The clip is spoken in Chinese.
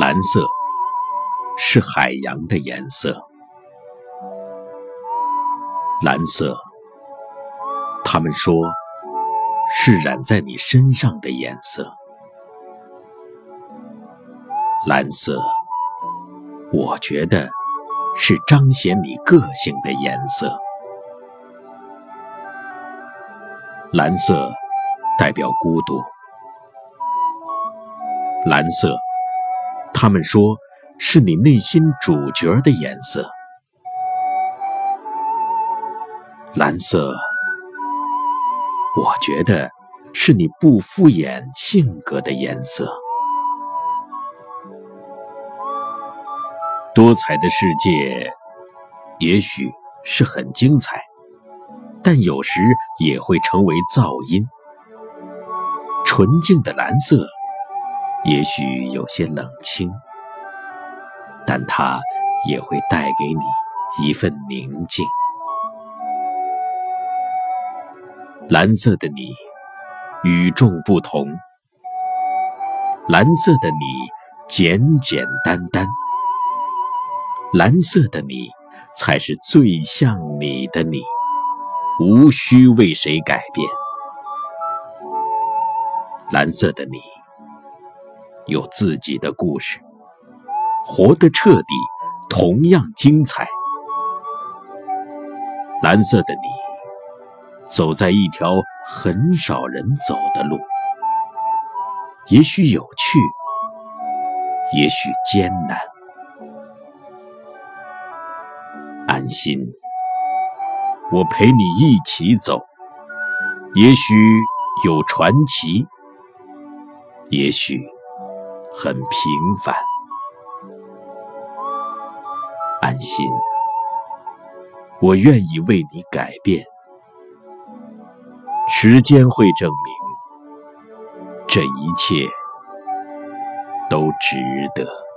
蓝色是海洋的颜色，蓝色，他们说是染在你身上的颜色。蓝色，我觉得是彰显你个性的颜色。蓝色代表孤独，蓝色。他们说，是你内心主角的颜色，蓝色。我觉得是你不敷衍性格的颜色。多彩的世界，也许是很精彩，但有时也会成为噪音。纯净的蓝色。也许有些冷清，但它也会带给你一份宁静。蓝色的你与众不同，蓝色的你简简单单，蓝色的你才是最像你的你，无需为谁改变。蓝色的你。有自己的故事，活得彻底，同样精彩。蓝色的你，走在一条很少人走的路，也许有趣，也许艰难。安心，我陪你一起走，也许有传奇，也许。很平凡，安心，我愿意为你改变。时间会证明，这一切都值得。